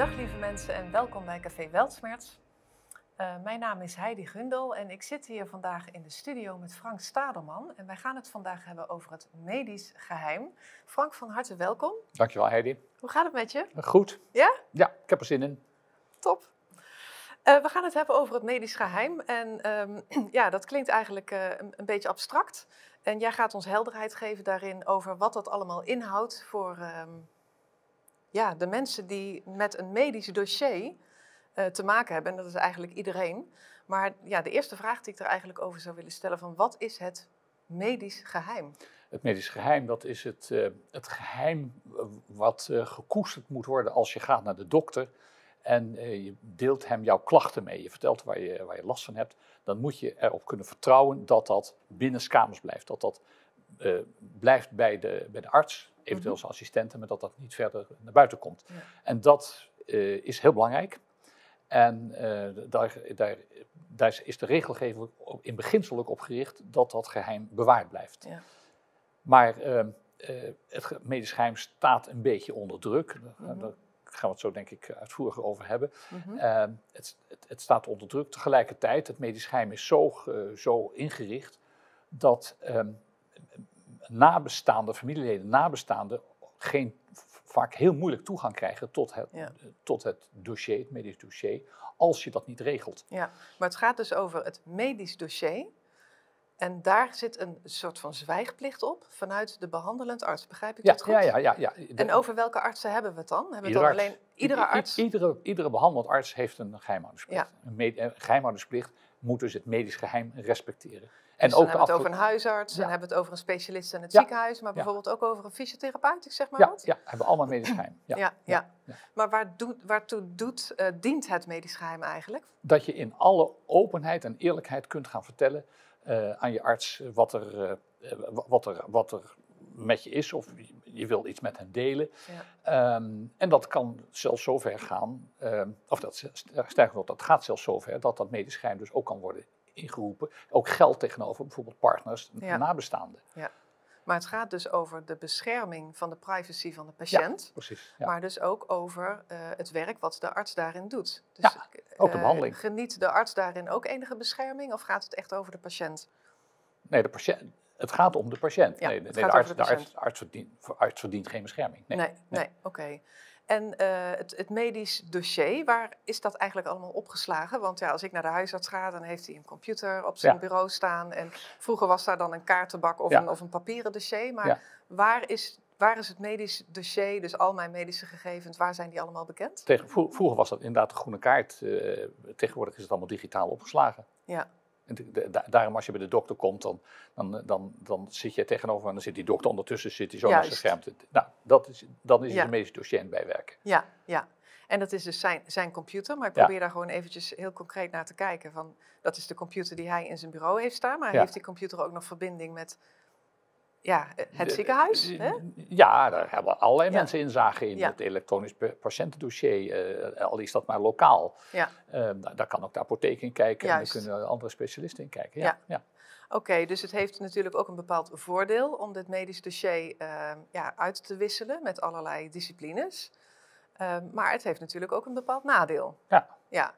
Dag lieve mensen en welkom bij Café Weltsmerts. Uh, mijn naam is Heidi Gundel en ik zit hier vandaag in de studio met Frank Stadelman. En wij gaan het vandaag hebben over het medisch geheim. Frank, van harte welkom. Dankjewel Heidi. Hoe gaat het met je? Goed. Ja? Ja, ik heb er zin in. Top. Uh, we gaan het hebben over het medisch geheim. En um, ja, dat klinkt eigenlijk uh, een, een, beetje abstract. En jij gaat ons helderheid geven daarin over wat dat allemaal inhoudt voor um, ja, de mensen die met een medisch dossier uh, te maken hebben. En dat is eigenlijk iedereen. Maar ja, de eerste vraag die ik er eigenlijk over zou willen stellen: van wat is het medisch geheim? Het medisch geheim, dat is het, uh, het geheim wat uh, gekoesterd moet worden als je gaat naar de dokter en je deelt hem jouw klachten mee. Je vertelt waar je, waar je last van hebt. Dan moet je erop kunnen vertrouwen dat dat binnen kamers blijft. Dat dat blijft bij de, bij de arts, eventueel zijn assistenten, maar dat dat niet verder naar buiten komt. Ja. En dat is heel belangrijk. En uh, daar, daar, daar, is de regelgeving in beginsel ook op gericht dat dat geheim bewaard blijft. Ja. Maar uh, het medisch geheim staat een beetje onder druk. Mm -hmm. Daar gaan we het zo denk ik uitvoeriger over hebben. Mm -hmm. het, het, het, staat onder druk. Tegelijkertijd, het medisch geheim is zo, zo ingericht dat um, nabestaanden, familieleden, nabestaanden geen vaak heel moeilijk toegang krijgen tot het, ja. tot het dossier, het medisch dossier, als je dat niet regelt. Ja, maar het gaat dus over het medisch dossier. En daar zit een soort van zwijgplicht op vanuit de behandelend arts. Begrijp ik ja, dat goed? Ja, ja, ja. ja. En over welke artsen hebben we het dan? Hebben we dan alleen iedere arts? Iedere, iedere behandelend arts heeft een geheimhoudingsplicht. Ja. Een, een geheimhoudingsplicht moet dus het medisch geheim respecteren. En dus ook hebben we het over een huisarts, ja. dan hebben we het over een specialist in het ziekenhuis, maar bijvoorbeeld ook over een fysiotherapeut, ik zeg maar ja, wat. Ja, hebben allemaal medisch geheim. Ja, ja, Maar waar doet, waartoe doet, uh, dient het medisch geheim eigenlijk? Dat je in alle openheid en eerlijkheid kunt gaan vertellen uh, aan je arts wat er, uh, wat, er, wat er met je is, of je wil iets met hen delen. Um, en dat kan zelfs zover gaan, um, of dat, sterker nog, dat gaat zelfs zover dat dat medisch geheim dus ook kan worden ingeroepen. Ook geld tegenover bijvoorbeeld partners, ja. nabestaanden. Ja. Maar het gaat dus over de bescherming van de privacy van de patiënt. Ja, precies. Ja. Maar dus ook over uh, het werk wat de arts daarin doet. Dus, ja, ook de behandeling. Uh, geniet de arts daarin ook enige bescherming of gaat het echt over de patiënt? Nee, de patiënt, het gaat om de patiënt. Ja, nee, nee, de, arts, de, de, arts, verdient, arts verdient geen bescherming. Nee, nee, nee. nee. oké. Okay. En uh, het, het, medisch dossier, waar is dat eigenlijk allemaal opgeslagen? Want ja, als ik naar de huisarts ga, dan heeft hij een computer op zijn ja. bureau staan. En vroeger was daar dan een kaartenbak of, ja. een, of een papieren dossier. Maar ja. waar, is, waar is het medisch dossier, dus al mijn medische gegevens, waar zijn die allemaal bekend? Tegen, vroeger was dat inderdaad de groene kaart. Uh, tegenwoordig is het allemaal digitaal opgeslagen. Ja. Daarom als je bij de dokter komt, dan, dan, dan, dan zit je tegenover en dan zit die dokter ondertussen zit hij zo naar zijn scherm. Nou, dat is, dan is ja. het medisch dossier bijwerken. Ja, ja. En dat is dus zijn, zijn computer, maar ik probeer ja. daar gewoon eventjes heel concreet naar te kijken. Van, dat is de computer die hij in zijn bureau heeft staan, maar ja. heeft die computer ook nog verbinding met ja, het de, ziekenhuis? De, hè? Ja, daar hebben allerlei mensen inzage in. Het elektronisch patiëntendossier, uh, al is dat maar lokaal. Ja. Uh, daar kan ook de apotheek in kijken Juist. en daar kunnen andere specialisten in kijken. Ja. ja. Oké, okay, dus het heeft natuurlijk ook een bepaald voordeel om dit medisch dossier uh, ja, uit te wisselen met allerlei disciplines. Uh, maar het heeft natuurlijk ook een bepaald nadeel. Ja. ja.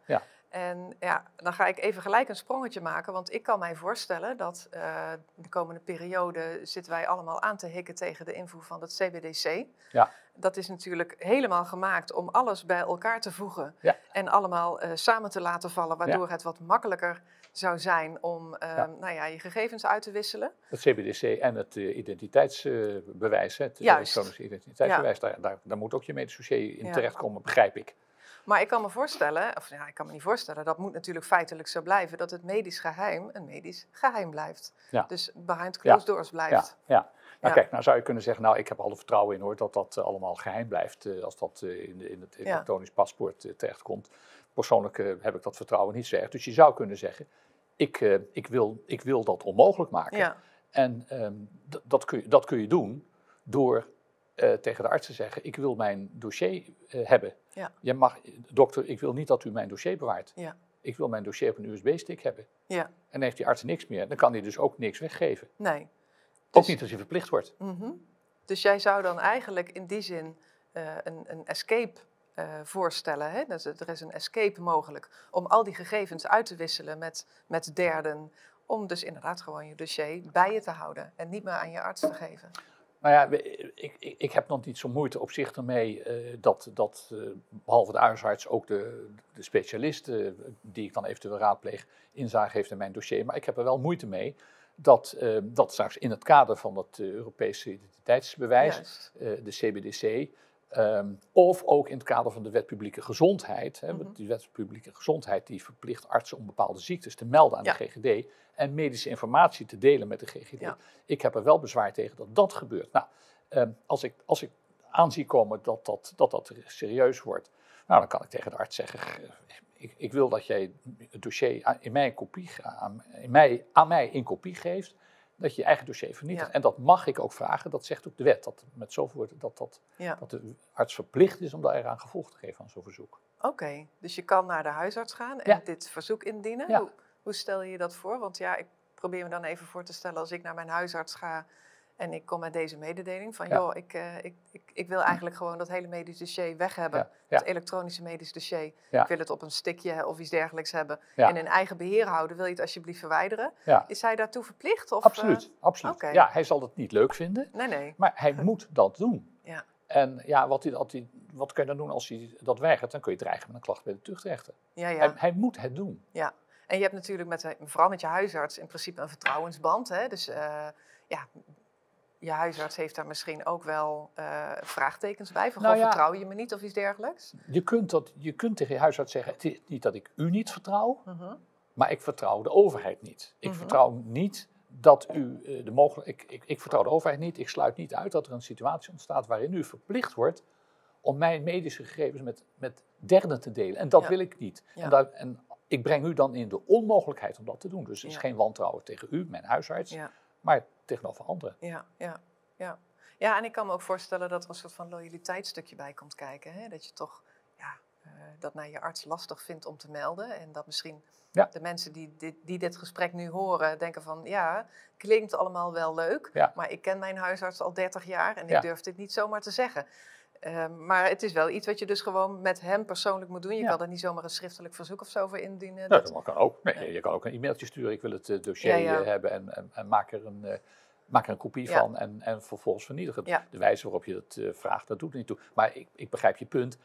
En ja, dan ga ik even gelijk een sprongetje maken, want ik kan mij voorstellen dat uh, de komende periode zitten wij allemaal aan te hikken tegen de invoer van het CBDC. Ja. Dat is natuurlijk helemaal gemaakt om alles bij elkaar te voegen ja. en allemaal uh, samen te laten vallen, waardoor ja. het wat makkelijker zou zijn om uh, ja. Nou ja, je gegevens uit te wisselen. Het CBDC en het identiteitsbewijs, het elektronische identiteitsbewijs, daar, daar, daar, moet ook je medisch dossier in terechtkomen, begrijp ik. Maar ik kan me voorstellen, of ja, ik kan me niet voorstellen, dat moet natuurlijk feitelijk zo blijven, dat het medisch geheim een medisch geheim blijft. Ja. Dus behind closed ja. doors blijft. Ja, ja. Nou, kijk, nou zou je kunnen zeggen, nou, ik heb alle vertrouwen in hoor, dat dat uh, allemaal geheim blijft uh, als dat uh, in, in, het elektronisch paspoort terechtkomt. Persoonlijk heb ik dat vertrouwen niet zo erg. Dus je zou kunnen zeggen, ik, ik, wil, ik wil dat onmogelijk maken. Ja. En um, dat, kun je, dat kun je doen door uh, tegen de arts te zeggen: Ik wil mijn dossier uh, hebben. Ja. Je mag, dokter, ik wil niet dat u mijn dossier bewaart. Ja. Ik wil mijn dossier op een USB-stick hebben. Ja. En heeft die arts niks meer, dan kan hij dus ook niks weggeven. Nee. Dus, ook niet als hij verplicht wordt. Mm -hmm. Dus jij zou dan eigenlijk in die zin uh, een, een escape eh, voorstellen. Hè? Dus er is een escape mogelijk om al die gegevens uit te wisselen met, met derden. Om dus inderdaad gewoon je dossier bij je te houden en niet meer aan je arts te geven. Nou ja, ik, ik, ik heb nog niet zo moeite op zich ermee uh, dat, dat uh, behalve de huisarts ook de, de specialist, uh, die ik dan eventueel raadpleeg, inzage heeft in mijn dossier. Maar ik heb er wel moeite mee dat, dat straks in het kader van het Europese identiteitsbewijs, de CBDC, Um, of ook in het kader van de wet publieke gezondheid. Hè, mm Die wet publieke gezondheid die verplicht artsen om bepaalde ziektes te melden aan de GGD en medische informatie te delen met de GGD. Ik heb er wel bezwaar tegen dat dat gebeurt. Nou, um, als, ik, als ik aanzie komen dat dat, dat dat serieus wordt, nou, dan kan ik tegen de arts zeggen, ik, ik wil dat jij het dossier in mij kopie, aan, in mij, aan mij in kopie geeft dat je je eigen dossier vernietigt. En dat mag ik ook vragen, dat zegt ook de wet, dat met zoveel woorden dat, dat, dat de arts verplicht is om daar eraan gevolg te geven aan zo'n verzoek. Oké, dus je kan naar de huisarts gaan en dit verzoek indienen. Hoe, hoe, stel je je dat voor? Want ja, ik probeer me dan even voor te stellen als ik naar mijn huisarts ga en ik kom met deze mededeling van, joh, ik, uh, ik, ik, ik, wil eigenlijk gewoon dat hele medisch dossier weg hebben. Het elektronische medisch dossier. Ik wil het op een stickje of iets dergelijks hebben. En in eigen beheer houden. Wil je het alsjeblieft verwijderen? Is hij daartoe verplicht? Of, absoluut, uh, absoluut. Ja, hij zal het niet leuk vinden. Nee, nee. Maar hij moet dat doen. Ja. En ja, wat, hij, wat, hij, wat kun je dan doen als hij dat weigert? Dan kun je dreigen met een klacht bij de tuchtrechter. Ja, ja. Hij, hij moet het doen. Ja. En je hebt natuurlijk met, vooral met je huisarts in principe een vertrouwensband. Hè? Dus uh, ja, je huisarts heeft daar misschien ook wel uh, vraagtekens bij. Van, nou ja, vertrouw je me niet of iets dergelijks? Je kunt, dat, je kunt tegen je huisarts zeggen, het is niet dat ik u niet vertrouw, uh -huh. maar ik vertrouw de overheid niet. Ik uh -huh. vertrouw niet dat u uh, de mogelijk, ik, ik, ik, vertrouw de overheid niet, ik sluit niet uit dat er een situatie ontstaat waarin u verplicht wordt om mijn medische gegevens met, met derden te delen. En dat ja. wil ik niet. Ja. En, daar, en, ik breng u dan in de onmogelijkheid om dat te doen. Dus het is geen wantrouwen tegen u, mijn huisarts, maar tegenover anderen. Ja, ja, ja. ja, en ik kan me ook voorstellen dat er een soort van loyaliteitsstukje bij komt kijken. Hè? Dat je toch ja, uh, dat naar je arts lastig vindt om te melden. En dat misschien ja. de mensen die dit, die dit gesprek nu horen denken van... ja, klinkt allemaal wel leuk, ja. maar ik ken mijn huisarts al 30 jaar... en ik durf dit niet zomaar te zeggen. Uh, maar het is wel iets wat je dus gewoon met hem persoonlijk moet doen. Je ja. kan er niet zomaar een schriftelijk verzoek of zo voor indienen. Nou, dat kan ook. Nee, Je kan ook een e-mailtje sturen. Ik wil het uh, dossier ja, hebben en, en, en, maak er een, uh, maak er een kopie van en, en vervolgens vernietigen. De wijze waarop je dat vraagt, dat doet er niet toe. Maar ik, ik, begrijp je punt.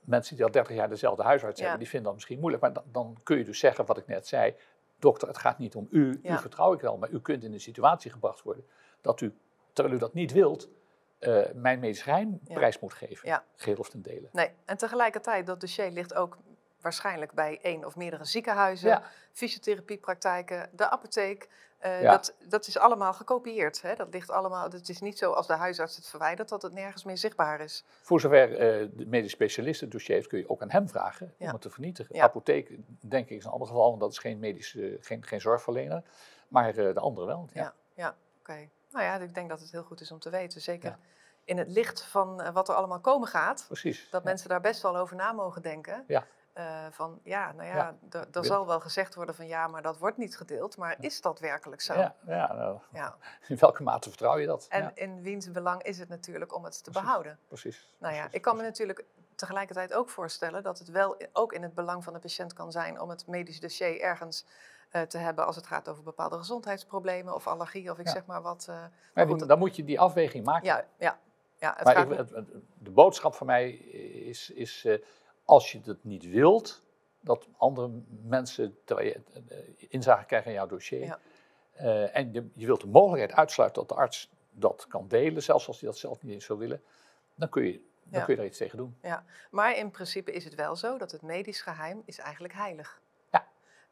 Mensen die al 30 jaar dezelfde huisarts hebben, die vinden dat misschien moeilijk. Maar dan, dan, kun je dus zeggen wat ik net zei. Dokter, het gaat niet om u. U vertrouw ik wel. Maar u kunt in een situatie gebracht worden dat u, terwijl u dat niet wilt uh, mijn medisch geheim ja. prijs moet geven. Ja. Geheel of ten dele. Nee, en tegelijkertijd, dat dossier ligt ook waarschijnlijk bij één of meerdere ziekenhuizen, ja. fysiotherapiepraktijken, de apotheek. Uh, ja. dat, dat is allemaal gekopieerd. Hè? Dat ligt allemaal. Het is niet zo als de huisarts het verwijdert dat het nergens meer zichtbaar is. Voor zover uh, de medisch specialist het dossier heeft, kun je ook aan hem vragen om het te vernietigen. De apotheek, denk ik, is een ander geval, want dat is geen medische, geen, geen zorgverlener. Maar de andere wel. Ja, ja, oké. Okay. Nou ja, ik denk dat het heel goed is om te weten. Zeker ja. in het licht van uh, wat er allemaal komen gaat. Precies. Dat ja. mensen daar best wel over na mogen denken. Ja. Uh, van ja, nou ja, ja. er zal wel gezegd worden van ja, maar dat wordt niet gedeeld. Maar is dat werkelijk zo? Ja, ja, nou, ja. in welke mate vertrouw je dat? En in wiens belang is het natuurlijk om het te Precies. behouden? Precies. Nou ja, Precies. ik kan me natuurlijk tegelijkertijd ook voorstellen dat het wel ook in het belang van de patiënt kan zijn om het medisch dossier ergens te hebben als het gaat over bepaalde gezondheidsproblemen of allergieën of ik ja. zeg maar wat. Uh, maar goed, dan moet je die afweging maken. Ja, ja. ja het maar ik, het, het, de boodschap van mij is, is uh, als je het niet wilt, dat andere mensen, terwijl je inzage krijgen in jouw dossier, ja. en je, je, wilt de mogelijkheid uitsluiten dat de arts dat kan delen, zelfs als hij dat zelf niet eens zou willen, dan kun je, dan ja. kun je daar iets tegen doen. Ja, maar in principe is het wel zo dat het medisch geheim is eigenlijk heilig.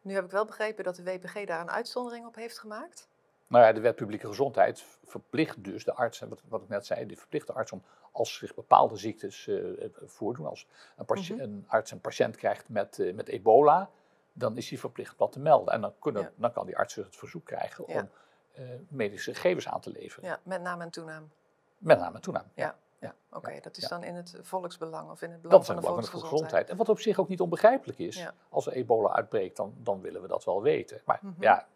Nu heb ik wel begrepen dat de WPG daar een uitzondering op heeft gemaakt. Nou ja, de wet publieke gezondheid verplicht dus de arts, wat, wat ik net zei, die verplicht de arts om als zich bepaalde ziektes uh, voordoen, als een, mm -hmm. een, arts een patiënt krijgt met, uh, met ebola, dan is hij verplicht dat te melden. En dan, kunnen, ja. dan kan die arts het verzoek krijgen ja. om uh, medische gegevens aan te leveren. Ja, met naam en toenaam. Met naam en toenaam, ja. Ja, oké. Okay. Dat is ja. dan in het volksbelang of in het belang dat van de volksgezondheid. En wat op zich ook niet onbegrijpelijk is. Ja. Als er ebola uitbreekt, dan, dan willen we dat wel weten. Maar mm -hmm. ja,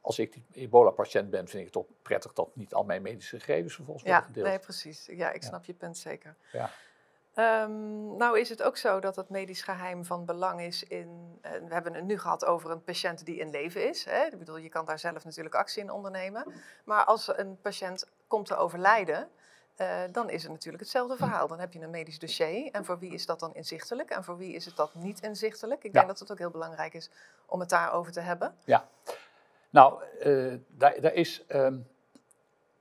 als ik die ebola-patiënt ben, vind ik het toch prettig dat niet al mijn medische gegevens vervolgens ja, worden gedeeld. Nee, precies. Ja, ik snap je punt zeker. Ja. Ehm, nou is het ook zo dat het medisch geheim van belang is in... eh, we hebben het nu gehad over een patiënt die in leven is. Hè? Ik bedoel, je kan daar zelf natuurlijk actie in ondernemen. Maar als een patiënt komt te overlijden, eh, dan is het natuurlijk hetzelfde verhaal. Dan heb je een medisch dossier. En voor wie is dat dan inzichtelijk? En voor wie is het dat niet inzichtelijk? Ik denk Ja. dat het ook heel belangrijk is om het daarover te hebben. Nou, eh, daar, daar, is, ehm,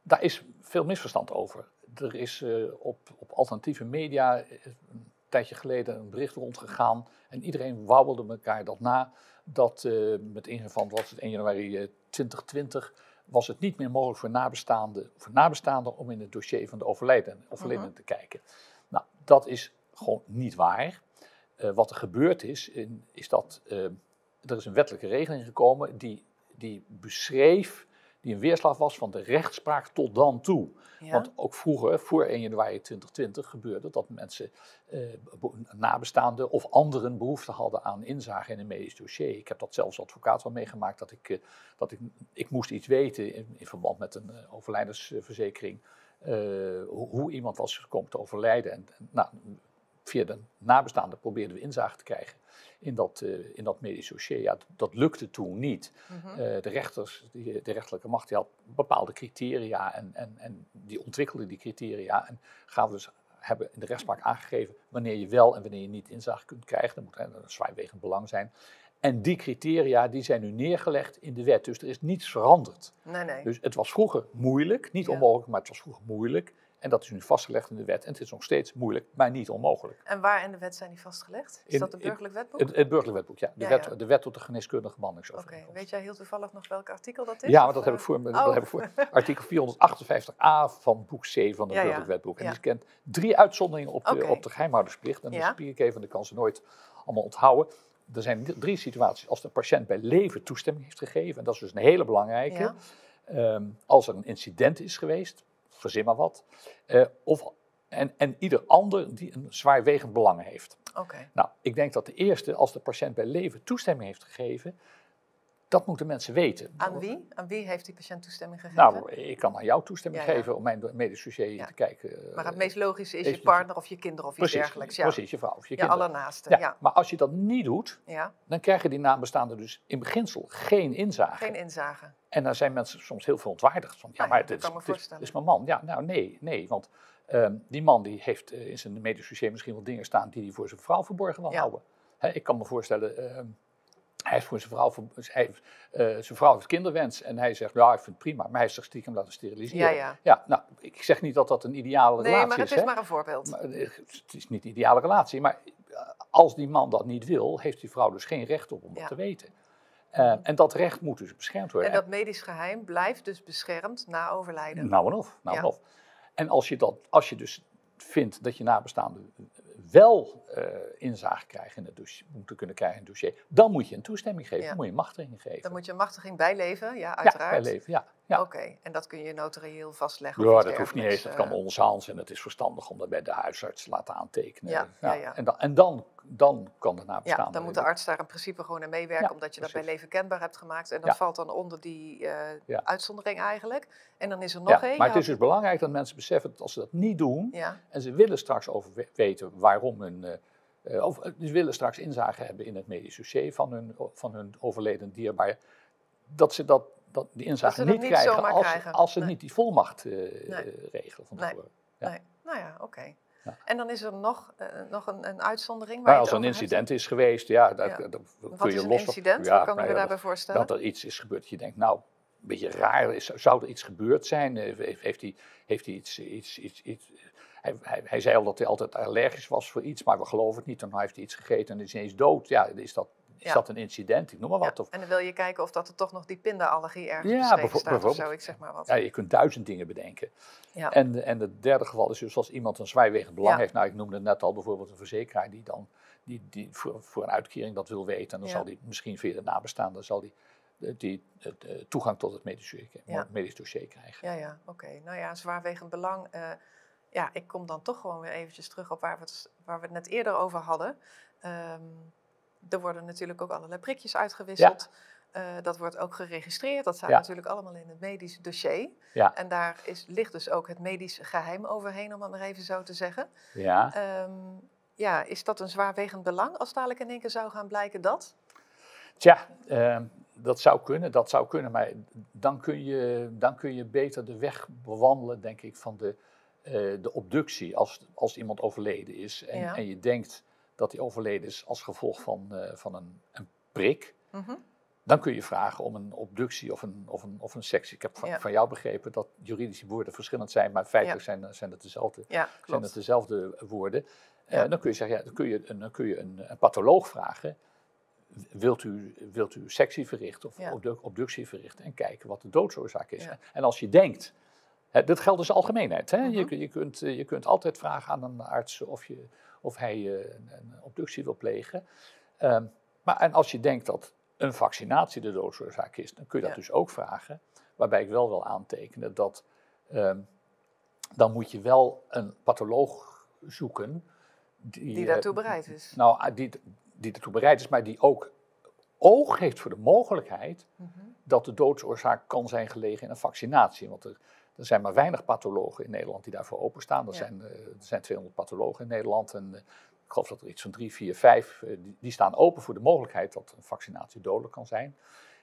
daar is veel misverstand over. Er is eh, op, op alternatieve media een tijdje geleden een bericht rondgegaan. En iedereen wauwelde elkaar dat na. Dat met ingang van was het 1 januari eh, 2020 was het niet meer mogelijk voor nabestaanden, voor nabestaanden om in het dossier van de overleden, overledene Mhm. te kijken. Nou, dat is gewoon niet waar. Eh, wat er gebeurd is, in- is dat eh, er is een wettelijke regeling gekomen die, die beschreef, die een weerslag was van de rechtspraak tot dan toe. Ja? Want ook vroeger, voor 1 januari 2020, gebeurde dat mensen, eh, be- nabestaanden of anderen behoefte hadden aan inzage in een medisch dossier. Ik heb dat zelfs als advocaat wel meegemaakt, dat ik, eh, dat ik, ik moest iets weten in, in verband met een eh, overlijdensverzekering, eh, hoe, hoe iemand was gekomen te overlijden. En, en, nou, via de nabestaanden probeerden we inzage te krijgen in dat, eh, in dat medisch dossier. Ja, dat, lukte toen niet. Mhm. Eh, de rechters, die, de rechterlijke macht, die had bepaalde criteria en, en, en die ontwikkelde die criteria. En we dus hebben in de rechtspraak aangegeven wanneer je wel en wanneer je niet inzage kunt krijgen. Dat moet een zwaarwegend belang zijn. En die criteria die zijn nu neergelegd in de wet. Dus er is niets veranderd. Nee, nee. Dus het was vroeger moeilijk, niet Ja. onmogelijk, maar het was vroeger moeilijk. En dat is nu vastgelegd in de wet. En het is nog steeds moeilijk, maar niet onmogelijk. En waar in de wet zijn die vastgelegd? Is In- dat het burgerlijk wetboek? Het, het burgerlijk wetboek, ja. De, Ja, wet, ja. de wet tot de geneeskundige Oké, behandelingsovereenkomst. weet jij heel toevallig nog welk artikel dat is? Ja, maar Of, dat heb ik voor, oh. dat heb ik voor artikel 458a van boek C van het Ja, burgerlijk wetboek. En die kent drie uitzonderingen op de, Oké. op de geheimhoudersplicht. En dan Ja. spiek ik even, dan kan ze nooit allemaal onthouden. Er zijn drie situaties. Als de patiënt bij leven toestemming heeft gegeven, en dat is dus een hele belangrijke. Ehm, als er een incident is geweest, verzin maar wat. eh, of, en, en ieder ander die een zwaarwegend belang heeft. Oké. Nou, ik denk dat de eerste, als de patiënt bij leven toestemming heeft gegeven, dat moeten mensen weten. Aan wie? Aan wie heeft die patiënt toestemming gegeven? Nou, ik kan aan jou toestemming Ja, ja. geven om mijn medisch dossier Ja. te kijken. maar het eh, meest logische is je partner of je kinderen of iets precies, dergelijks. Ja, precies, je vrouw of je kinderen. allernaaste. Ja, Ja. Maar als je dat niet doet, Ja. dan krijgen die nabestaanden dus in beginsel geen inzage. geen inzage. En dan zijn mensen soms heel verontwaardigd. Van, ja, Nou ja, maar dit is, dit mijn man. Ja, nou nee, nee. Want ehm, die man die heeft eh, in zijn medisch dossier misschien wel dingen staan die hij voor zijn vrouw verborgen wil Ja. houden. Ik kan me voorstellen, ehm, hij heeft voor zijn vrouw, ver- hij heeft, eh, zijn vrouw heeft kinderwens en hij zegt, ja, ik vind het prima. Maar hij heeft zich stiekem laten steriliseren. Ja, ja. nou, ik zeg niet dat dat een ideale Nee, relatie maar het is. is maar een voorbeeld. Maar, eh, het is niet de ideale relatie, maar eh, als die man dat niet wil, heeft die vrouw dus geen recht op om Ja. dat te weten. En dat recht moet dus beschermd worden. En dat medisch geheim blijft dus beschermd na overlijden. Nou en of, nou Ja. en of. En als je, dat, als je dus vindt dat je nabestaanden wel eh, inzage krijgen in het dossier, moeten kunnen krijgen in het dossier, dan moet je een toestemming geven, Ja. dan moet je een machtiging geven. Dan moet je een machtiging bijleven, ja, ja, uiteraard. leven, ja. Ja. Oké, en dat kun je notarieel vastleggen. Ja, dat hoeft niet eens, dat kan eh. onderzaans en het is verstandig om dat bij de huisarts te laten aantekenen. Ja, ja, ja. En, dan, en dan, dan kan de Ja, nabestaande... dan moet de arts daar in principe gewoon in meewerken, Ja, omdat je dat bij leven kenbaar hebt gemaakt. En dat Ja. valt dan onder die eh, Ja. uitzondering eigenlijk. En dan is er nog Ja, één. maar het is dus belangrijk dat mensen beseffen dat als ze dat niet doen, Ja, en ze willen straks over we- weten waarom hun. eh, of, ze willen straks inzage hebben in het medisch dossier van hun, van hun overleden dierbaar. Dat ze dat, dat die inzage niet, niet krijgen als, krijgen. als ze Nee. niet die volmacht Nee. eh, regelen van Nee. tevoren. Ja. nee. Nou ja, oké. Ja. En dan is er nog, eh, nog een, een uitzondering. Waar Maar je als er een hebt. incident is geweest, ja, dat, Ja. dat, kun is je een los incident? Ja, Wat kan ik nou me ja, daarbij voorstellen? dat er iets is gebeurd dat je denkt, nou, een beetje raar, is, zou er iets gebeurd zijn? Eh, Heeft, heeft, hij, heeft hij iets, iets, iets, iets hij, hij, hij zei al dat hij altijd allergisch was voor iets, maar we geloven het niet. En dan heeft hij iets gegeten en is ineens dood. Ja, is dat, is dat een incident? Ik noem maar wat. Of, En dan wil je kijken of dat er toch nog die pindaallergie ergens Ja, staat of zo, ik zeg maar wat. ja, je kunt duizend dingen bedenken. Ja. En, en het derde geval is dus als iemand een zwaarwegend belang heeft. Nou, ik noemde net al bijvoorbeeld een verzekeraar die dan die, die voor, voor een uitkering dat wil weten. En dan zal die misschien via de nabestaanden zal die, eh, die het, eh, toegang tot het medisch dossier, Ja. medisch dossier krijgen. Ja, ja, oké. Nou ja, zwaarwegend belang. eh, ja, ik kom dan toch gewoon weer eventjes terug op waar we het, waar we het net eerder over hadden. Ehm, er worden natuurlijk ook allerlei prikjes uitgewisseld. Eh, dat wordt ook geregistreerd. Dat staat Ja. natuurlijk allemaal in het medisch dossier. Ja. En daar is, ligt dus ook het medisch geheim overheen, om het maar even zo te zeggen. Ja. Ehm, ja, is dat een zwaarwegend belang als dadelijk in één keer zou gaan blijken dat? Tja, eh, dat zou kunnen, dat zou kunnen, maar dan kun je, dan kun je beter de weg bewandelen, denk ik, van de, eh, de obductie als, als iemand overleden is. En, Ja. en je denkt dat hij overleden is als gevolg van, eh, van een, een prik. Mhm. Dan kun je vragen om een obductie of een, of een, of een sectie. Ik heb van, Ja. van jou begrepen dat juridische woorden verschillend zijn, maar feitelijk Ja. zijn, zijn het dezelfde Ja, zijn het dezelfde woorden. Eh, dan kun je zeggen, ja, dan kun je, een- dan kun je een, een patholoog vragen. Wilt u, wilt u sectie verrichten of obductie verrichten en kijken wat de doodsoorzaak is? En als je denkt, dit geldt dus algemeenheid. Hè? je, Mhm. je, kunt, eh, je kunt altijd vragen aan een arts of, je, of hij eh, een, een obductie wil plegen. Ehm, maar en als je denkt dat een vaccinatie de doodsoorzaak is, dan kun je dat Ja. dus ook vragen. Waarbij ik wel wil aantekenen dat ehm, dan moet je wel een patholoog zoeken. Die, Die eh, daartoe bereid is. Nou, ah, die, die ertoe bereid is, maar die ook oog heeft voor de mogelijkheid Mhm. dat de doodsoorzaak kan zijn gelegen in een vaccinatie. Want er, er zijn maar weinig pathologen in Nederland die daarvoor openstaan. Er, Ja. zijn, eh, er zijn 200 pathologen in Nederland en eh, ik geloof dat er iets van drie, vier, vijf, eh, die, die staan open voor de mogelijkheid dat een vaccinatie dodelijk kan zijn.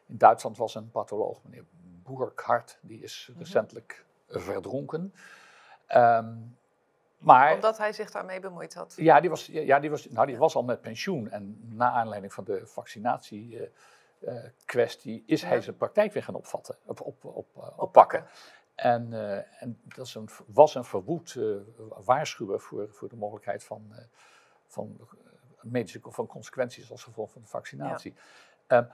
In Duitsland was een patholoog, meneer Burkhardt, die is Mhm. recentelijk verdronken. Ehm, maar Omdat hij zich daarmee bemoeid had. ja, die was, ja, die was, nou, die was al met pensioen. En na aanleiding van de vaccinatie-kwestie is hij zijn praktijk weer gaan opvatten, op, op, op, oppakken. En, eh, en dat is een, was een verwoed eh, waarschuwer voor, voor de mogelijkheid van, eh, van medische van consequenties als gevolg van de vaccinatie.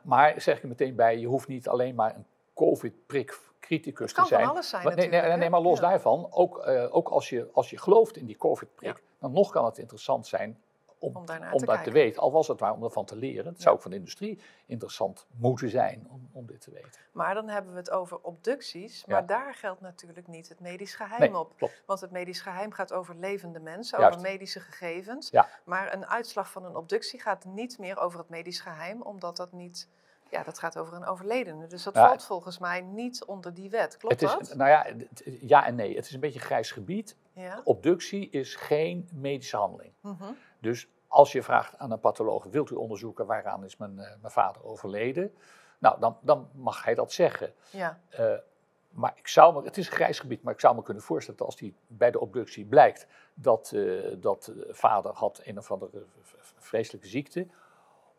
Maar zeg ik er meteen bij, je hoeft niet alleen maar een COVID-prik criticus te kan zijn. van alles zijn nee, nee, nee, maar los Ja. daarvan, ook, ook als, je, als je gelooft in die COVID-prik, dan nog kan het interessant zijn om, Om daarnaar om te dat te kijken. weten. Al was het maar om ervan te leren. Het zou ook van de industrie interessant moeten zijn om, om dit te weten. Maar dan hebben we het over obducties. Maar daar geldt natuurlijk niet het medisch geheim Nee, op. klopt. Want het medisch geheim gaat over levende mensen, Juist. over medische gegevens. Maar een uitslag van een obductie gaat niet meer over het medisch geheim, omdat dat niet. Ja, dat gaat over een overledene. Dus dat Ja. valt volgens mij niet onder die wet. Klopt het is, dat? Nou ja, ja en nee. Het is een beetje een grijs gebied. Ja. Obductie is geen medische handeling. Mhm. Dus als je vraagt aan een patholoog, wilt u onderzoeken waaraan is mijn, eh, mijn vader overleden? Nou, dan, dan mag hij dat zeggen. ja. Eh, maar ik zou me, het is een grijs gebied, maar ik zou me kunnen voorstellen dat als die bij de obductie blijkt dat, eh, dat de vader had een of andere vreselijke ziekte,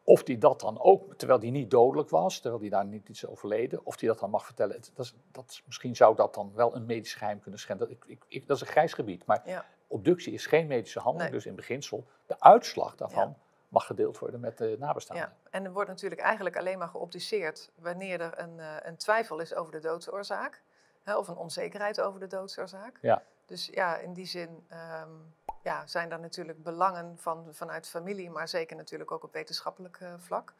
of die dat dan ook, terwijl die niet dodelijk was, terwijl die daar niet iets overleden, of die dat dan mag vertellen, het- dat is, dat is- misschien zou dat dan wel een medisch geheim kunnen schenden. Ik, ik, ik, dat is een grijs gebied, maar Ja. Obductie is geen medische handeling, Nee. dus in beginsel, de uitslag daarvan mag gedeeld worden met de nabestaanden. Ja, en er wordt natuurlijk eigenlijk alleen maar geobduceerd wanneer er een, eh, een twijfel is over de doodsoorzaak. Hè, of een onzekerheid over de doodsoorzaak. Ja. Dus ja, in die zin ehm, ja, zijn daar natuurlijk belangen van, vanuit familie, maar zeker natuurlijk ook op wetenschappelijk eh, vlak.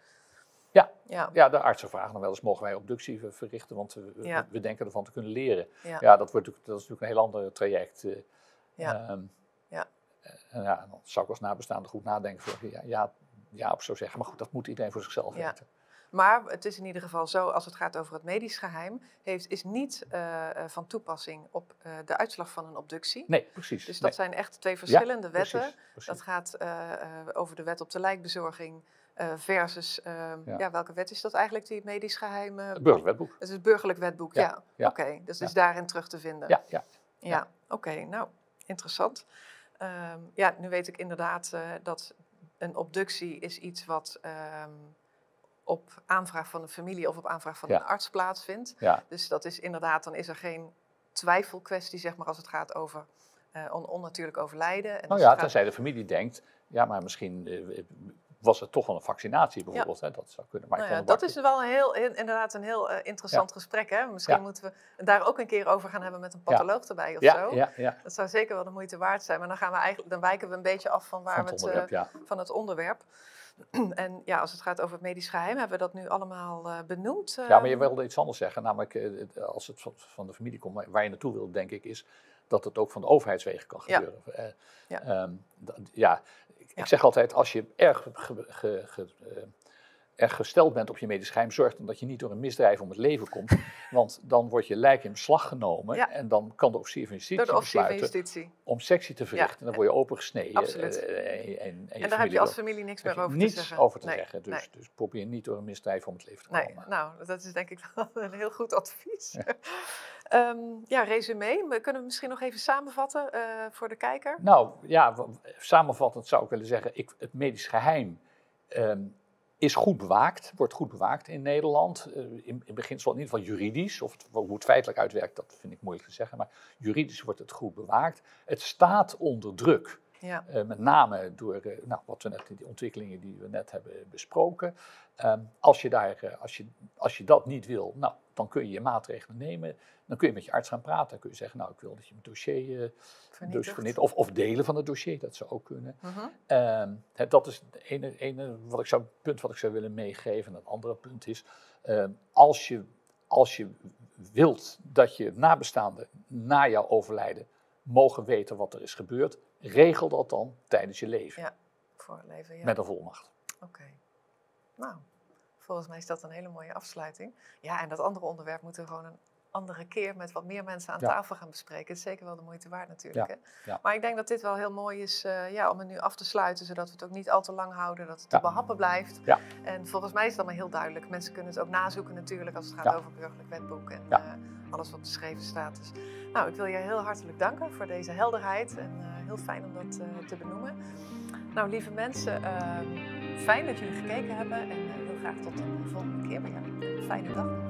Ja. Ja, Ja, de artsen vragen dan wel eens, mogen wij obductie ver- verrichten, want we, we- Ja. we denken ervan te kunnen leren. ja. Ja, dat, wordt, dat is natuurlijk een heel ander traject. Ja. Ehm, Ja. En ja, dan zou ik als nabestaande goed nadenken. Voor, ja, ja, ja, op zou zeggen. Maar goed, dat moet iedereen voor zichzelf Ja. weten. Maar het is in ieder geval zo, als het gaat over het medisch geheim, heeft, is niet eh, eh, van toepassing op eh, de uitslag van een obductie. Nee, precies. Dus dat Nee, zijn echt twee verschillende wetten. precies, precies. Dat gaat over de wet op de lijkbezorging versus, eh, Ja. ja. welke wet is dat eigenlijk, die medisch geheim? eh, Het burgerlijk wetboek. Het is het burgerlijk wetboek, ja. Oké, dus het is daarin terug te vinden. Ja, ja. Ja, oké, nou, interessant. Ehm, ja, nu weet ik inderdaad eh, dat een obductie is iets wat ehm, op aanvraag van de familie of op aanvraag van Ja. een arts plaatsvindt. ja. Dus dat is inderdaad, dan is er geen twijfelkwestie, zeg maar, als het gaat over eh, on- onnatuurlijk overlijden. En Nou ja, gaat- tenzij de familie denkt, ja, maar misschien eh, was het toch wel een vaccinatie bijvoorbeeld. Hè? Dat zou kunnen. Maar Nou ja, dat is wel een heel, in- inderdaad een heel eh, interessant gesprek. Hè? Misschien moeten we daar ook een keer over gaan hebben met een Ja. patholoog erbij of zo. Dat zou zeker wel de moeite waard zijn. Maar dan, gaan we eigenlijk, dan wijken we een beetje af van waar Van we het onderwerp, eh, ja. van het onderwerp. en ja, als het gaat over het medisch geheim, hebben we dat nu allemaal eh, benoemd. Ja, maar je ehm. wilde iets anders zeggen. Namelijk, als het van- de familie komt, waar- waar je naartoe wil, denk ik, is dat het ook van de overheidswegen kan gebeuren. Eh, Ja. dat- ja, ik, zeg altijd, als je erg ge, ge- ge- erg gesteld bent op je medisch geheim, zorg dan dat je niet door een misdrijf om het leven komt. want dan wordt je lijk in beslag genomen Ja. en dan kan de officier van justitie Door de officier van besluiten justitie. om sectie te verrichten. En dan word je opengesneden. Absoluut. eh, en, en, en, En daar heb je als familie niks meer over niets te zeggen. over te Nee, zeggen. Dus, nee. dus probeer niet door een misdrijf om het leven te Nee, komen. nou, dat is denk ik wel een heel goed advies. Ehm, ja, resume. Kunnen we misschien nog even samenvatten eh, voor de kijker? Nou ja, samenvattend zou ik willen zeggen, ik, het medisch geheim ehm, is goed bewaakt, wordt goed bewaakt in Nederland. Eh, in, in beginsel in ieder geval juridisch, of hoe het feitelijk uitwerkt, dat vind ik moeilijk te zeggen, maar juridisch wordt het goed bewaakt. Het staat onder druk. Ja, Eh, met name door eh, nou, wat we net, die ontwikkelingen die we net hebben besproken. Ehm, als, je daar, eh, als, je, als je dat niet wil, nou, dan kun je je maatregelen nemen. Dan kun je met je arts gaan praten. Dan kun je zeggen, nou, ik wil dat je mijn dossier vernietigt. Of, of delen van het dossier, dat zou ook kunnen. Mhm. Ehm, dat is het ene, ene wat ik zou, punt wat ik zou willen meegeven. En het andere punt is, ehm, als, je, als je wilt dat je nabestaanden na jouw overlijden mogen weten wat er is gebeurd, regel dat dan tijdens je leven Ja, voor het leven, ja. met een volmacht. Oké. Nou, volgens mij is dat een hele mooie afsluiting. Ja, en dat andere onderwerp moeten we gewoon een andere keer met wat meer mensen aan Ja. tafel gaan bespreken. Het is zeker wel de moeite waard natuurlijk. Ja, Hè? ja. Maar ik denk dat dit wel heel mooi is eh, ja, om het nu af te sluiten, zodat we het ook niet al te lang houden, dat het te behappen blijft. Ja. En volgens mij is het allemaal heel duidelijk. Mensen kunnen het ook nazoeken natuurlijk als het gaat over burgerlijk wetboek en eh, alles wat beschreven staat. Dus, nou, ik wil je heel hartelijk danken voor deze helderheid en eh, heel fijn om dat eh, te benoemen. Nou, lieve mensen, ehm, fijn dat jullie gekeken hebben en eh, heel graag tot een volgende keer bij jou. Fijne dag.